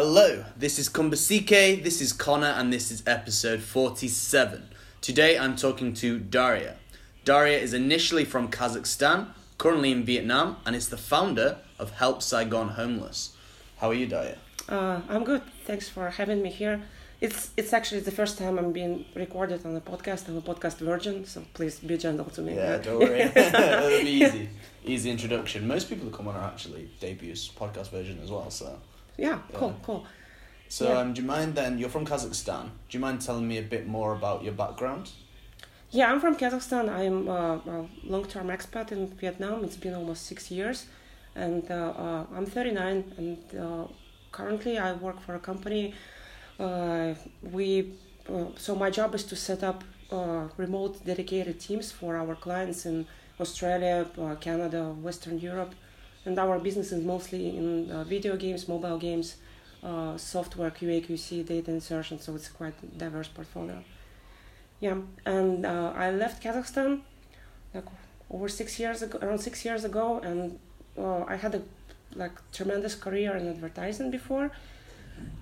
Hello, this is Kumbasike, this is Connor, and this is episode 47. Today I'm talking to Daria. Daria is initially from Kazakhstan, currently in Vietnam, and is the founder of Help Saigon Homeless. How are you, Daria? Uh, I'm good. Thanks for having me here. It's it's actually the first time I'm being recorded on a podcast. I'm a podcast virgin, so please be gentle to me. Yeah, don't worry. It'll be easy. Easy introduction. Most people who come on are actually debuts, podcast version as well, so. Yeah, cool, Yeah. cool. So, Yeah. um, do you mind then? You're from Kazakhstan. Do you mind telling me a bit more about your background? Yeah, I'm from Kazakhstan. I'm uh, a long-term expat in Vietnam. It's been almost six years, and uh, uh, I'm 39. And uh, currently, I work for a company. Uh, we uh, so my job is to set up uh, remote dedicated teams for our clients in Australia, uh, Canada, Western Europe, and our business is mostly in uh, video games, mobile games, uh, software, QA, QC, data insertion. So it's quite diverse portfolio. Yeah, and uh, I left Kazakhstan like over six years ago, around six years ago, and uh, I had a like tremendous career in advertising before.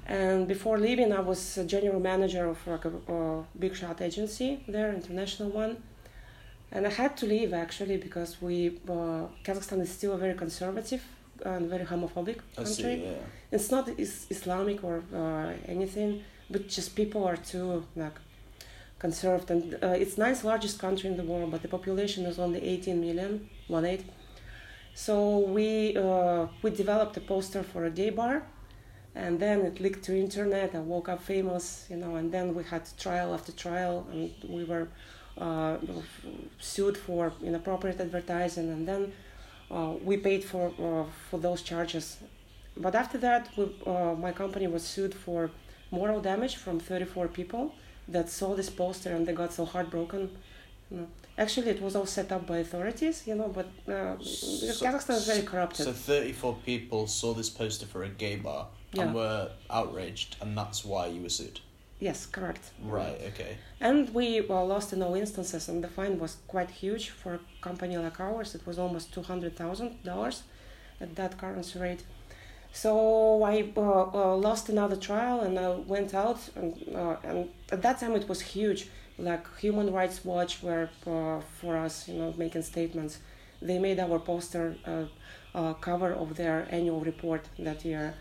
And before leaving, I was a general manager of like a, a big shot agency there, international one. And I had to leave actually because we uh, Kazakhstan is still a very conservative and very homophobic I country see. Yeah. it's not is Islamic or uh, anything, but just people are too like conserved, and uh, it's ninth largest country in the world, but the population is only 18 million, one eight. So we uh, we developed a poster for a gay bar, and then it leaked to internet. I woke up famous, you know, and then we had trial after trial, and we were uh, sued for inappropriate advertising, and then uh, we paid for uh, for those charges but after that, we, uh, my company was sued for moral damage from 34 people that saw this poster and they got so heartbroken. You know. Actually, it was all set up by authorities, you know, but uh, So- Kazakhstan is very corrupted. So 34 people saw this poster for a gay bar Yeah. and were outraged, and that's why you were sued. Yes, correct. Right. Okay. And we were lost in all instances, and the fine was quite huge for a company like ours. It was almost two hundred thousand dollars at that currency rate. So I uh, uh, lost another trial, and I went out, and, uh, and at that time it was huge. Like Human Rights Watch were uh, for us, you know, making statements. They made our poster uh, uh, cover of their annual report that year,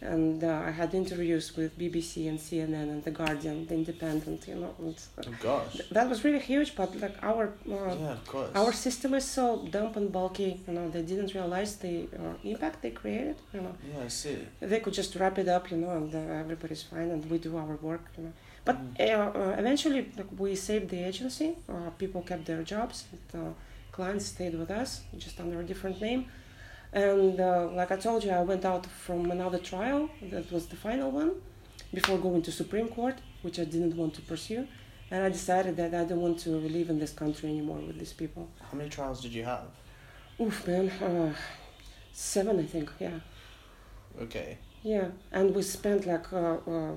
and uh, I had interviews with BBC and CNN and The Guardian, The Independent, you know. And, uh, Oh gosh. that was really huge, but like our uh, Yeah, of course. our system is so dumb and bulky. You know, they didn't realize the uh, impact they created. You know, Yeah, I see. they could just wrap it up. You know, and uh, everybody's fine, and we do our work. You know, but Mm. uh, uh, eventually, like, we saved the agency. Uh, people kept their jobs. And, uh, clients stayed with us, just under a different name. And uh, like I told you, I went out from another trial. That was the final one, before going to Supreme Court, which I didn't want to pursue. And I decided that I don't want to live in this country anymore with these people. How many trials did you have? Oof, man. Uh, seven, I think. Yeah. Okay. Yeah. And we spent like uh, uh,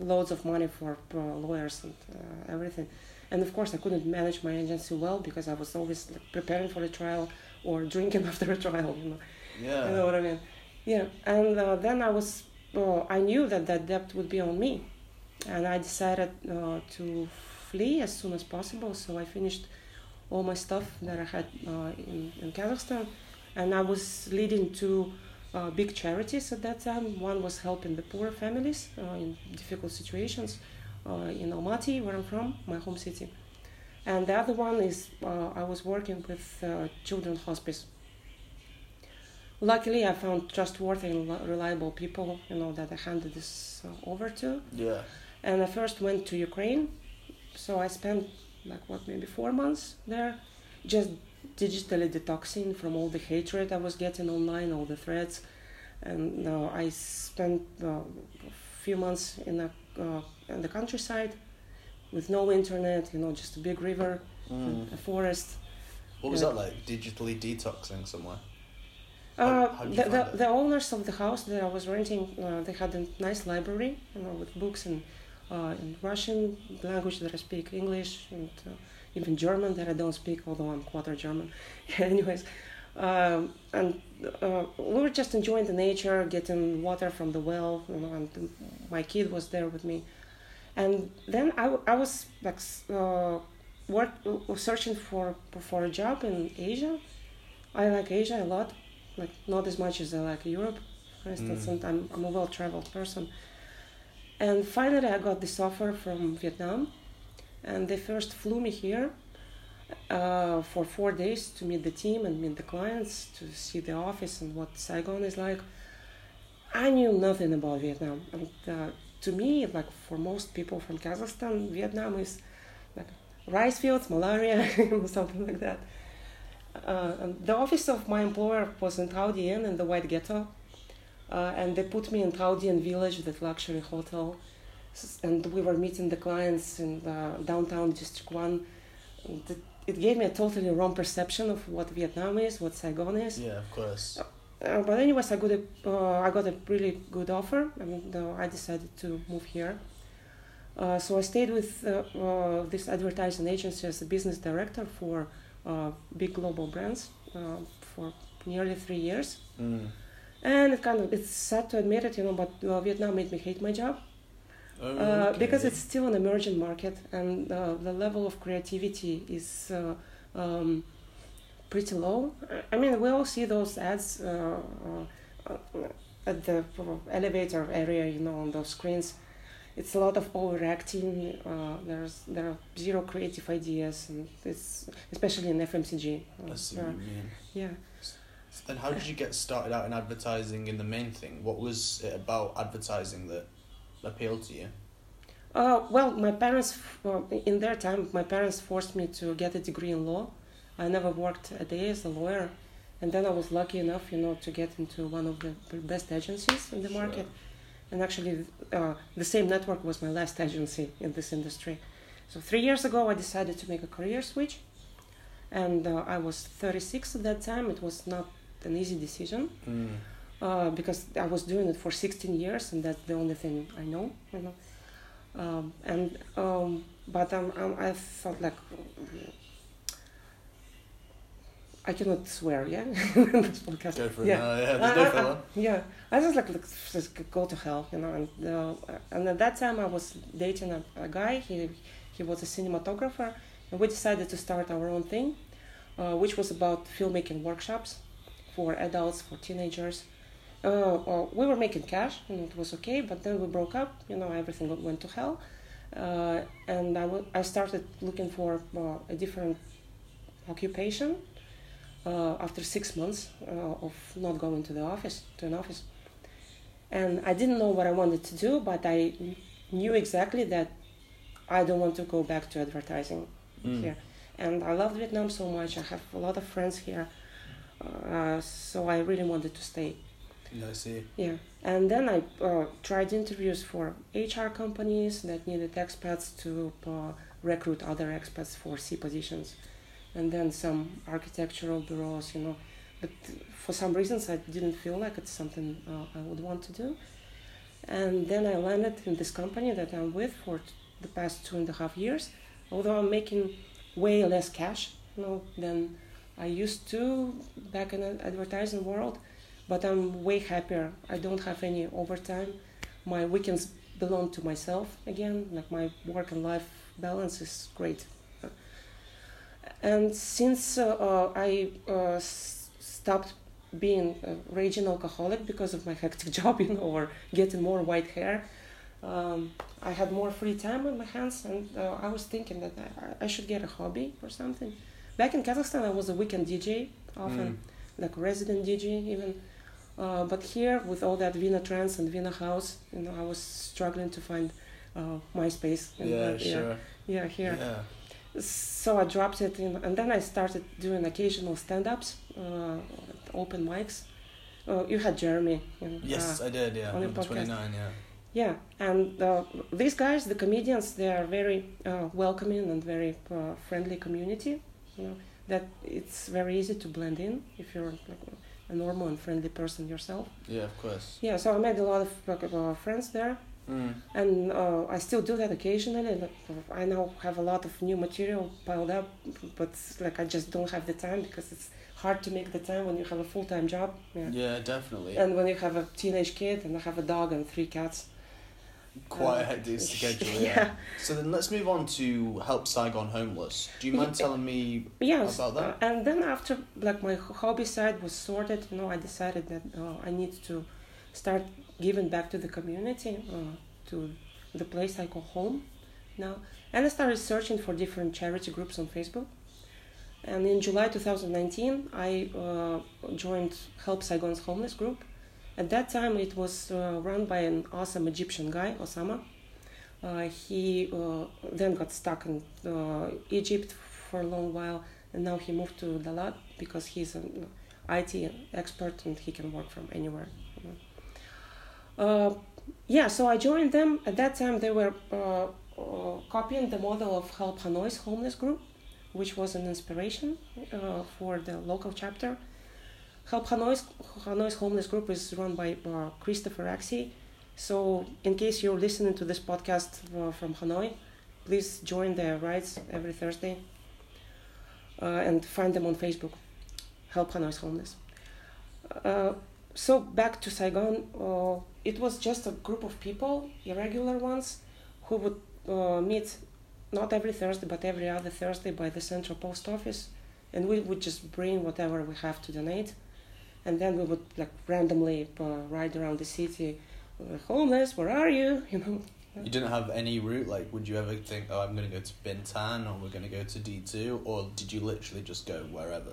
loads of money for uh, lawyers and uh, everything. And of course, I couldn't manage my agency well because I was always like, preparing for the trial or drinking after a trial. You know. Yeah. You know what I mean? Yeah. And uh, then I was, uh, I knew that that debt would be on me, and I decided uh, to flee as soon as possible. So I finished all my stuff that I had uh, in, in Kazakhstan, and I was leading two uh, big charities at that time. One was helping the poor families uh, in difficult situations uh, in Almaty, where I'm from, my home city. And the other one is uh, I was working with uh, children's hospice. Luckily, I found trustworthy and reliable people, you know, that I handed this uh, over to. Yeah. And I first went to Ukraine, so I spent like what maybe four months there, just digitally detoxing from all the hatred I was getting online, all the threats, and uh, I spent uh, a few months in a uh, in the countryside, with no internet, you know, just a big river, Mm. a forest. What was Yeah. that like? Digitally detoxing somewhere. Uh, How- how the, the, the owners of the house that I was renting, uh, they had a nice library, you know, with books in, uh, in Russian language that I speak, English, and uh, even German that I don't speak, although I'm quarter German. Anyways, Um, and uh, we were just enjoying the nature, getting water from the well, you know, and my kid was there with me. And then I, I was like uh, work, searching for for a job in Asia. I like Asia a lot, like not as much as I like Europe, for instance. Mm. And I'm, I'm a well-traveled person. And finally, I got this offer from Vietnam, and they first flew me here uh, for four days to meet the team and meet the clients, to see the office and what Saigon is like. I knew nothing about Vietnam, and uh, to me, like for most people from Kazakhstan, Vietnam is like rice fields, malaria, something like that. Uh, the office of my employer was in Thao Dien the White Ghetto, uh, and they put me in Thao Village, that luxury hotel, and we were meeting the clients in the downtown District One. It gave me a totally wrong perception of what Vietnam is, what Saigon is. Yeah, of course. Uh, but anyways, I got a uh, I got a really good offer, and uh, I decided to move here. Uh, so I stayed with uh, uh, this advertising agency as a business director for uh, big global brands uh, for nearly three years. Mm. And it kind of it's sad to admit it, you know, but uh, Vietnam made me hate my job Oh, uh, okay. because it's still an emerging market, and uh, the level of creativity is uh, um, pretty low. I- mean, we all see those ads uh, uh, at the elevator area, you know, on those screens. It's a lot of overacting. Uh, there's there are zero creative ideas, and it's especially in FMCG. I see what you mean. yeah. So then, how did you get started out in advertising in the main thing? What was it about advertising that appealed to you? Uh, well, my parents, uh, in their time, my parents forced me to get a degree in law. I never worked a day as a lawyer, and then I was lucky enough, you know, to get into one of the best agencies in the Sure. market. And actually, uh, the same network was my last agency in this industry. So three years ago, I decided to make a career switch, and uh, I was 36 at that time. It was not an easy decision Mm. uh, because I was doing it for 16 years, and that's the only thing I know. You know, um, and um, but um, um, I felt like I cannot swear, yeah, in this podcast. Go for it. Yeah. No, yeah, no uh. Yeah, I just like, like just go to hell, you know. And uh, and at that time, I was dating a, a guy. He he was a cinematographer, and we decided to start our own thing, uh, which was about filmmaking workshops for adults, for teenagers. Uh, uh, we were making cash, and it was okay. But then we broke up. You know, everything went to hell, uh, and I, w- I started looking for uh, a different occupation uh, after six months uh, of not going to the office to an office. And i didn't know what i wanted to do but i knew exactly that i don't want to go back to advertising Mm. here. And i love vietnam so much. I have a lot of friends here uh, so i really wanted to stay. I see. yeah, and then I uh, tried interviews for HR companies that needed expats to uh, recruit other expats for C positions, and then some architectural bureaus, you know. But for some reasons, I didn't feel like it's something uh, I would want to do. And then I landed in this company that I'm with for the past two and a half years. Although I'm making way less cash, you know, than I used to back in the advertising world but I'm way happier. I don't have any overtime. My weekends belong to myself again. Like my work and life balance is great. And since uh, uh, I uh, s- stopped being a raging alcoholic because of my hectic job, you know, or getting more white hair, um, I had more free time on my hands, and uh, I was thinking that I, I should get a hobby or something. Back in Kazakhstan, I was a weekend DJ, often Mm. like resident DJ even. Uh, but here, with all that Vina trance and Vina house, you know, I was struggling to find uh, my space. Yeah, sure. Yeah, here. Yeah. So I dropped it, in, and then I started doing occasional stand-ups, uh, open mics. Uh, you had Jeremy. Yes, uh, I did. Yeah, on your podcast. twenty nine. Yeah. yeah, and uh, these guys, the comedians, they are very uh, welcoming and very uh, friendly community. You know that it's very easy to blend in if you're like a normal and friendly person yourself. Yeah, of course. Yeah, so I made a lot of like, uh, friends there, Mm. and uh, I still do that occasionally. I now have a lot of new material piled up, but like I just don't have the time because it's hard to make the time when you have a full time job. Yeah. Yeah, definitely. And when you have a teenage kid and I have a dog and three cats. Quite a uh, hectic schedule. yeah. Yeah. So then let's move on to help Saigon homeless. Do you mind telling me? Yes. About that? uh, and then after like my hobby side was sorted, you know, I decided that uh, I need to start giving back to the community, uh, to the place I call home now. And I started searching for different charity groups on Facebook. And in July 2019, I uh, joined Help Saigon's homeless group. At that time, it was uh, run by an awesome Egyptian guy, Osama. Uh, he uh, then got stuck in uh, Egypt for a long while, and now he moved to Dalat because he's an IT expert and he can work from anywhere. Uh, yeah, so I joined them. At that time, they were uh, uh, copying the model of Help Hanoi's homeless group, which was an inspiration for the local chapter. Help Hanoi's, Hanoi's homeless group is run by Christopher Axie. So, in case you're listening to this podcast from Hanoi, please join their rides every Thursday uh, and find them on Facebook. Help Hanoi's homeless. Uh, so back to Saigon, uh, it was just a group of people, irregular ones, who would uh, meet not every Thursday but every other Thursday by the central post office, and we would just bring whatever we have to donate, and then we would like randomly uh, ride around the city. Homeless, where are you? You know, You didn't have any route. Like, would you ever think, oh, I'm going to go to Bintan or we're going to go to D two, or did you literally just go wherever?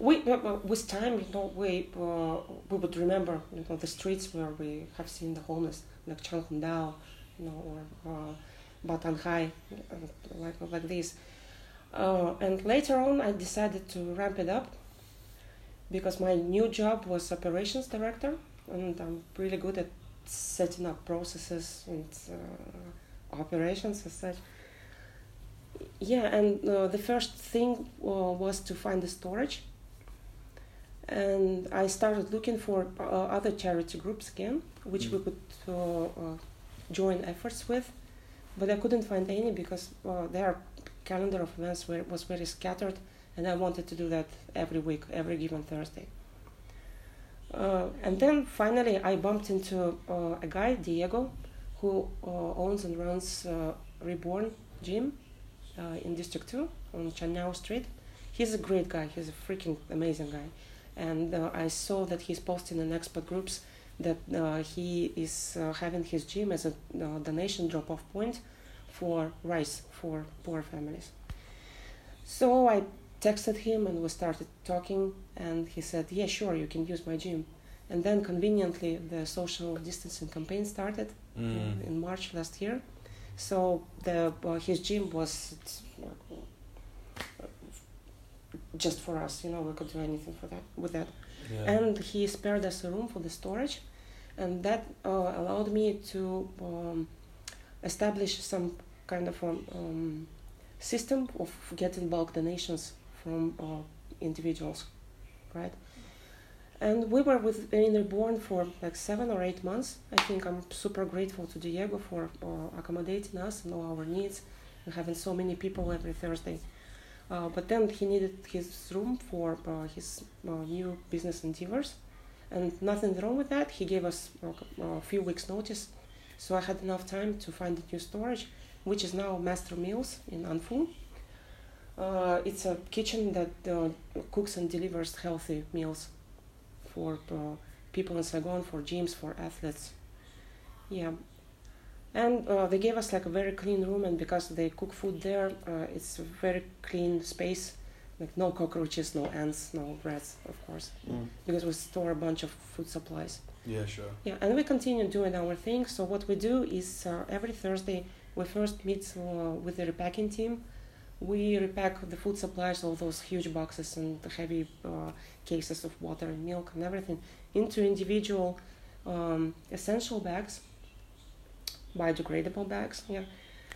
We with time, you know, we uh, we would remember, you know, the streets where we have seen the homeless, like Tran Hung Dao, you know, or uh, Ba Thang Hai, uh, like like this. Uh, and later on, I decided to ramp it up because my new job was operations director, and I'm really good at setting up processes and uh, operations as such. Yeah, and uh, the first thing was to find the storage and I started looking for uh, other charity groups again, which we Mm. could uh, uh, join efforts with, but I couldn't find any because uh, their calendar of events were, was very scattered, and I wanted to do that every week, every given Thursday. Uh, and then finally, I bumped into uh, a guy, Diego, who uh, owns and runs uh, Reborn Gym uh, in District 2 on Tran Nao Street. He's a great guy, he's a freaking amazing guy and uh, I saw that he's posting in expert groups that uh, he is uh, having his gym as a uh, donation drop-off point for rice for poor families. So I texted him and we started talking, and he said, "Yeah, sure, you can use my gym." And then conveniently, the social distancing campaign started Mm. in March last year. So the uh, his gym was just for us. You know, we could do anything for that with that. Yeah. And he spared us a room for the storage, and that uh, allowed me to um, establish some kind of a um, system of getting bulk donations from uh, individuals, right? And we were with Reborn for like seven or eight months. I think I'm super grateful to Diego for uh, accommodating us and all our needs and having so many people every Thursday. Uh, but then he needed his room for uh, his uh, new business endeavors, and nothing wrong with that. He gave us uh, a few weeks' notice, so I had enough time to find a new storage, which is now Master Meals in An Phu. Uh, it's a kitchen that uh, cooks and delivers healthy meals for uh, people in Saigon, for gyms, for athletes. Yeah, and uh, they gave us like a very clean room, and because they cook food there, uh, it's a very clean space, like no cockroaches, no ants, no rats, of course, Mm. because we store a bunch of food supplies. Yeah, sure. Yeah, and we continue doing our thing. So what we do is uh, every Thursday we first meet uh, with the repacking team. We repack the food supplies, all those huge boxes and the heavy uh, cases of water and milk and everything, into individual um, essential bags, biodegradable bags. Yeah.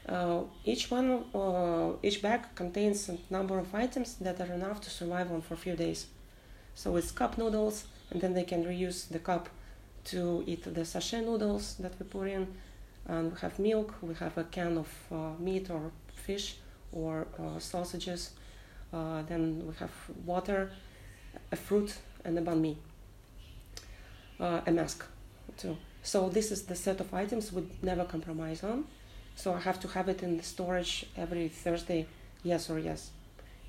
Uh, each one, uh, each bag contains a number of items that are enough to survive on for a few days. So it's cup noodles, and then they can reuse the cup to eat the sachet noodles that we put in, and we have milk. We have a can of uh, meat or fish or uh, sausages. Uh, then we have water, a fruit, and a banh mi. Uh, a mask, too. So this is the set of items we never compromise on. So I have to have it in the storage every Thursday, yes or yes.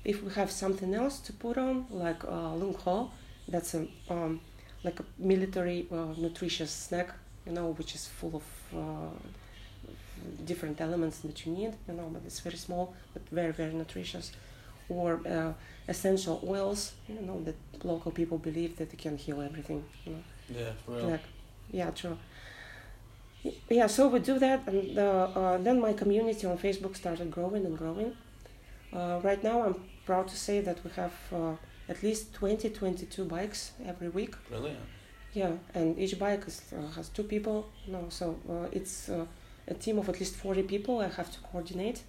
If we have something else to put on, like uh, lung ho, that's a um, like a military uh, nutritious snack, you know, which is full of uh, different elements that you need, you know, but it's very small but very very nutritious. Or uh, essential oils, you know, that local people believe that they can heal everything. You know. Yeah, for real. Like, yeah, true. Yeah, so we do that, and uh, uh, then my community on Facebook started growing and growing. Uh, right now, I'm proud to say that we have uh, at least 20, 22 bikes every week. Brilliant. Yeah, and each bike is, uh, has two people. No, so uh, it's uh, a team of at least 40 people I have to coordinate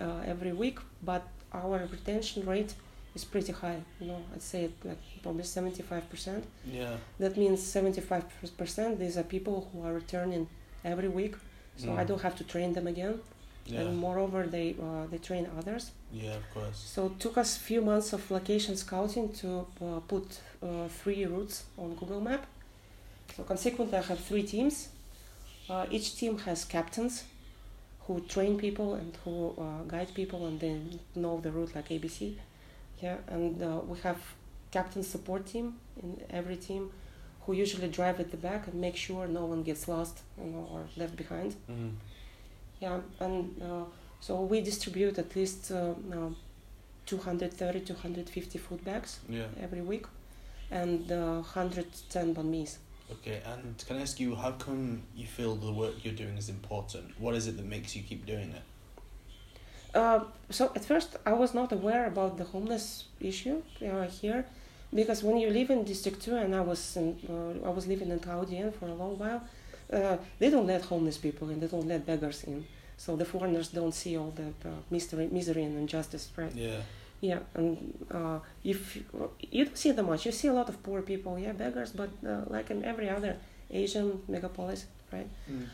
uh, every week, but our retention rate is pretty high. You know, I'd say it like probably 75%. Yeah. That means 75% these are people who are returning every week, so I Mm. don't have to train them again. Yeah. And moreover, they uh, they train others. Yeah, of course. So it took us a few months of location scouting to uh, put uh, three routes on Google Map. So consequently, I have three teams. Uh, each team has captains who train people and who uh, guide people, and they know the route like ABC. Yeah, and uh, we have captain support team in every team, who usually drive at the back and make sure no one gets lost you know, or left behind. Mm. Yeah, and uh, so we distribute at least uh, uh, 230 250 food bags Yeah. every week and uh, 110 banh mi's. Okay, and can I ask you, how come you feel the work you're doing is important? What is it that makes you keep doing it? Uh, so at first I was not aware about the homeless issue uh, here because when you live in District 2 and I was in, uh, I was living in Thao Dien for a long while, uh, they don't let homeless people in, they don't let beggars in. So the foreigners don't see all the uh, misery, misery and injustice, right? Yeah. Yeah, and uh, if you don't see them much, you see a lot of poor people, yeah, beggars, but uh, like in every other Asian megapolis, right? Mm.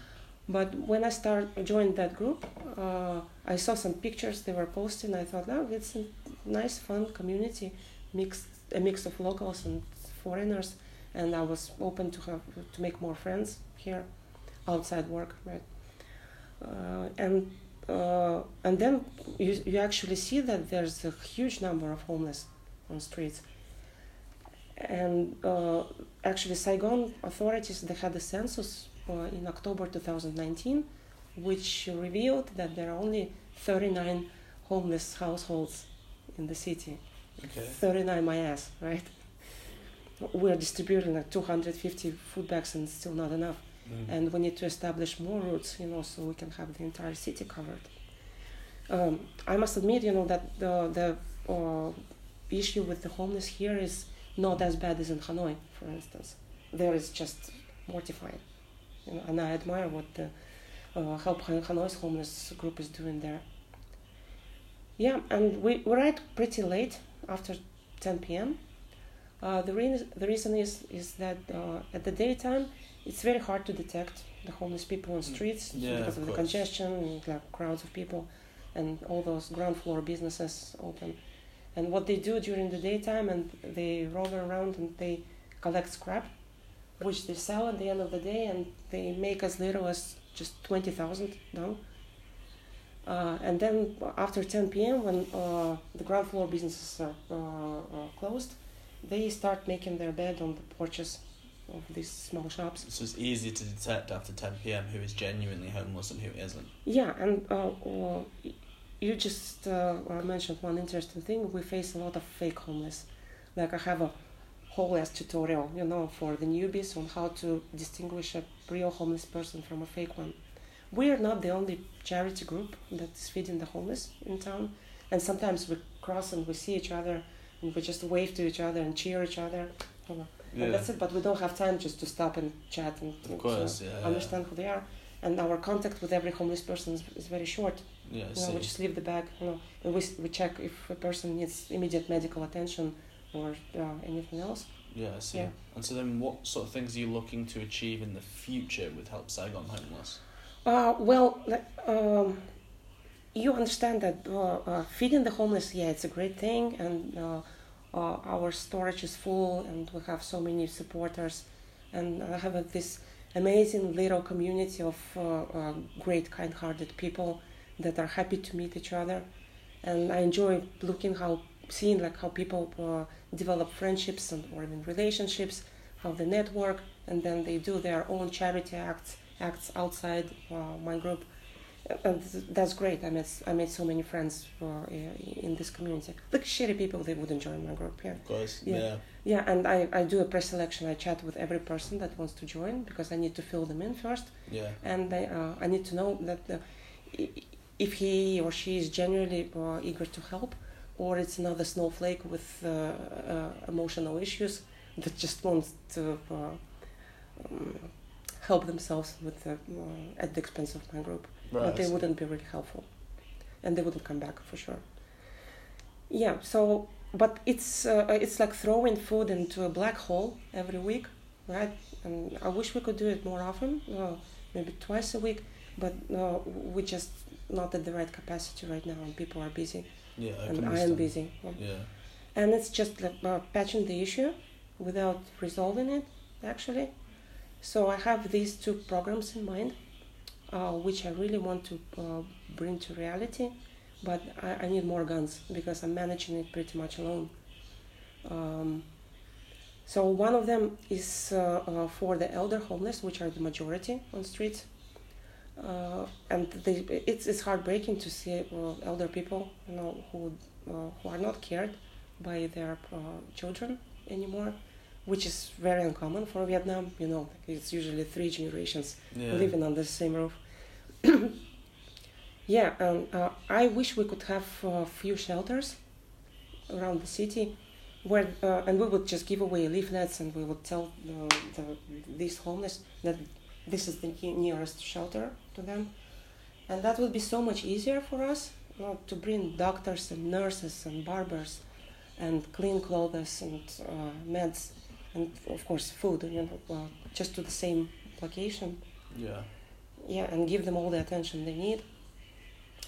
But when I start joined that group, uh, I saw some pictures they were posting. I thought, oh, it's a nice, fun community, mixed a mix of locals and foreigners, and I was open to have to make more friends here, outside work, right? Uh, and uh, and then you you actually see that there's a huge number of homeless on streets. And uh, actually, Saigon authorities they had a census uh, in October 2019, which revealed that there are only 39 homeless households in the city. Okay. 39 my ass, right? We're distributing like 250 food bags and still not enough. Mm. And we need to establish more routes, you know, so we can have the entire city covered. Um, I must admit, you know, that the, the uh, issue with the homeless here is not as bad as in Hanoi, for instance. There is just mortifying. You know, and I admire what the uh, Help Hanoi's homeless group is doing there. Yeah, and we, we ride pretty late after 10 p.m. Uh, the, re- the reason is, is that uh, at the daytime, it's very hard to detect the homeless people on streets Yeah, because of of the congestion and like, crowds of people and all those ground floor businesses open. And what they do during the daytime, and they roll around and they collect scrap, which they sell at the end of the day, and they make as little as just 20,000 dong. Uh, and then after 10 p.m., when uh, the ground floor businesses are uh, uh, closed, they start making their bed on the porches of these small shops. So it's easy to detect after 10 p.m. who is genuinely homeless and who isn't. Yeah, and uh, uh, you just mentioned one interesting thing. We face a lot of fake homeless. Like I have a whole ass tutorial, you know, for the newbies on how to distinguish a real homeless person from a fake one. We are not the only charity group that is feeding the homeless in town, and sometimes we cross and we see each other, and we just wave to each other and cheer each other. You know. And that's it. But we don't have time just to stop and chat and course, yeah. understand who they are. And our contact with every homeless person is, is very short. Yeah, You know, we just leave the bag, you know, and we, we check if a person needs immediate medical attention or uh, anything else. Yeah, I see. Yeah. And so then what sort of things are you looking to achieve in the future with Help Saigon Homeless? Uh, well, um, you understand that uh, uh, feeding the homeless, yeah, it's a great thing, and uh, uh, our storage is full, and we have so many supporters, and I have this amazing little community of great, kind-hearted people that are happy to meet each other, and I enjoy looking how, seeing like how people uh, develop friendships and or even relationships, how they network, and then they do their own charity acts acts outside uh, my group and that's great. I met I made so many friends uh, in this community. Like shitty people, they wouldn't join my group. Yeah. Of course. Yeah. Yeah. Yeah, and I, I do a pre-selection. I chat with every person that wants to join because I need to fill them in first, Yeah. and I, uh, I need to know that uh, if he or she is genuinely uh, eager to help, or it's another snowflake with uh, uh, emotional issues that just wants to uh, um, help themselves with the, uh, at the expense of my group Right. but they wouldn't be really helpful and they wouldn't come back for sure yeah so but it's uh, it's like throwing food into a black hole every week right and i wish we could do it more often uh, maybe twice a week but uh, we just not at the right capacity right now and people are busy Yeah. I and i am busy Yeah. Yeah. and it's just like, uh, patching the issue without resolving it actually so i have these two programs in mind uh, which i really want to uh, bring to reality but I, I need more guns because i'm managing it pretty much alone. Um, so one of them is uh, uh, for the elder homeless which are the majority on streets uh, and they, it's, it's heartbreaking to see uh, elder people you know who, who are not cared by their children anymore, which is very uncommon for Vietnam. You know, it's usually three generations Yeah. living under the same roof. yeah, and uh, I wish we could have a few shelters around the city, where uh, and we would just give away leaflets and we would tell the, the, these homeless that this is the nearest shelter to them, and that would be so much easier for us you know, to bring doctors and nurses and barbers and clean clothes and uh, meds and of course food you know uh, just to the same location Yeah. yeah and give them all the attention they need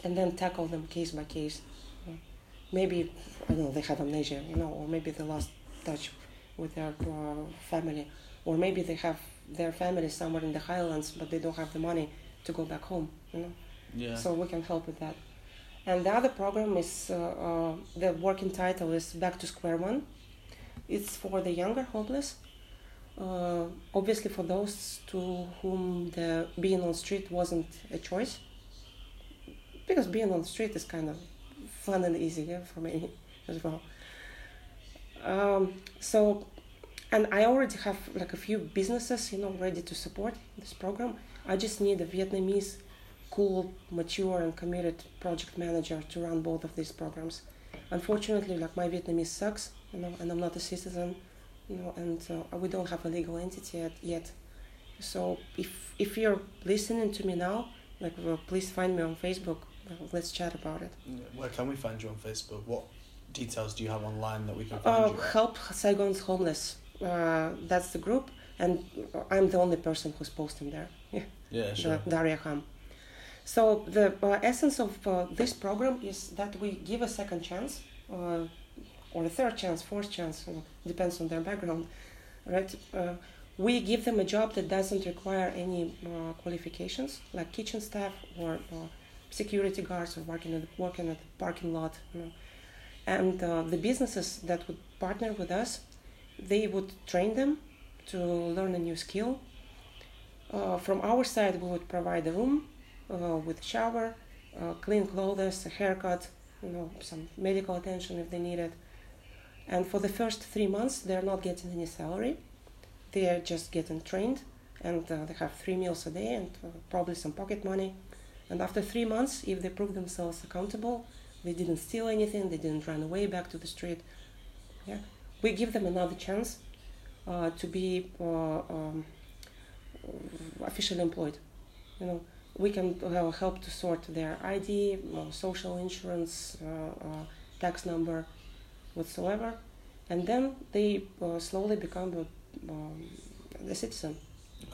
and then tackle them case by case maybe i don't know they have amnesia you know or maybe they lost touch with their uh, family or maybe they have their family somewhere in the highlands but they don't have the money to go back home you know Yeah. so we can help with that. And the other program is uh, uh, the working title is Back to Square One. It's for the younger homeless. Uh, obviously, for those to whom the being on street wasn't a choice, because being on the street is kind of fun and easy yeah, for me as well. Um, so, and I already have like a few businesses, you know, ready to support this program. I just need a Vietnamese cool, mature, and committed project manager to run both of these programs. Unfortunately, like my Vietnamese sucks, you know, and I'm not a citizen, you know, and uh, we don't have a legal entity yet. yet. So if if you're listening to me now, like, well, please find me on Facebook. Let's chat about it. Where can we find you on Facebook? What details do you have online that we can find Uh, you? At? help Saigon's homeless. Uh, that's the group, and I'm the only person who's posting there. Yeah. Yeah. Sure. the Daria Ham. So the uh, essence of uh, this program is that we give a second chance, uh, or a third chance, fourth chance, know, depends on their background, right? Uh, we give them a job that doesn't require any uh, qualifications, like kitchen staff or uh, security guards or working at working at the parking lot. You know. And uh, the businesses that would partner with us, they would train them to learn a new skill. Uh, from our side, we would provide a room uh, with shower, uh, clean clothes, a haircut, you know, some medical attention if they need it. And for the first three months, they're not getting any salary. They are just getting trained, and uh, they have three meals a day and uh, probably some pocket money. And after three months, if they prove themselves accountable, they didn't steal anything, they didn't run away back to the street. Yeah, we give them another chance uh, to be uh, um, officially employed. You know, we can uh, help to sort their ID, uh, social insurance, uh, uh, tax number, whatsoever, and then they uh, slowly become a, um, a citizen.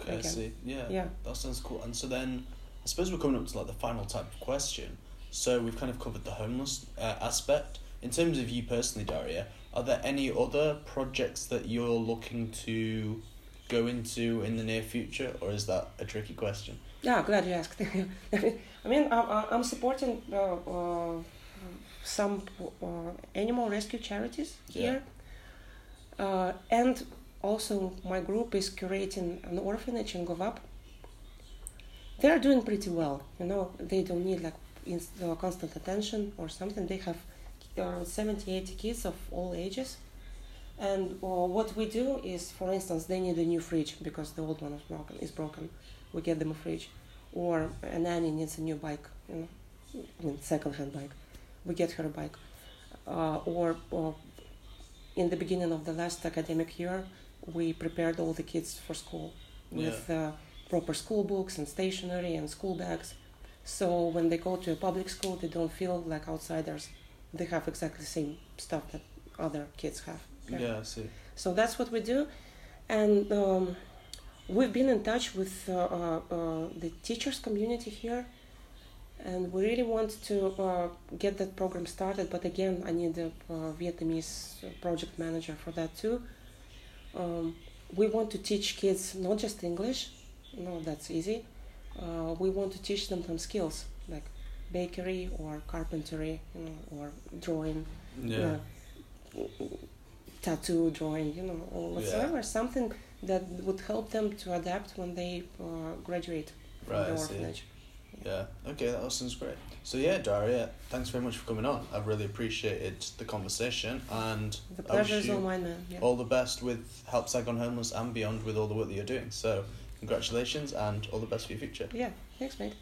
Okay. I see. Yeah. Yeah. That sounds cool. And so then, I suppose we're coming up to like the final type of question. So we've kind of covered the homeless uh, aspect. In terms of you personally, Daria, are there any other projects that you're looking to go into in the near future, or is that a tricky question? Yeah, glad you asked. I mean, I, I'm supporting uh, uh, some uh, animal rescue charities here, uh, and also my group is curating an orphanage in Go Vap. They're doing pretty well. You know, they don't need like inst- uh, constant attention or something. They have around 70, 80 kids of all ages. And uh, what we do is, for instance, they need a new fridge because the old one is broken. Is broken. We get them a fridge, or a nanny needs a new bike, you know, I mean, second-hand bike. We get her a bike, uh, or, or in the beginning of the last academic year, we prepared all the kids for school with uh, proper school books and stationery and school bags. So when they go to a public school, they don't feel like outsiders. They have exactly the same stuff that other kids have. Yeah, I see. So that's what we do, and um, we've been in touch with uh, uh, uh, the teachers community here, and we really want to uh, get that program started. But again, I need a uh, Vietnamese project manager for that too. Um, we want to teach kids not just English, no, that's easy. Uh, we want to teach them some skills like bakery or carpentry, you know, or drawing. Yeah. tattoo drawing, you know, or whatsoever, something that would help them to adapt when they uh, graduate from Right, the I see. orphanage. Yeah. Okay, that all sounds great. So yeah, Daria, thanks very much for coming on. I've really appreciated the conversation, and The I wish pleasure is all mine, man. Yeah. all the best with Help Saigon Homeless and beyond with all the work that you're doing. So congratulations and all the best for your future. yeah, thanks, mate.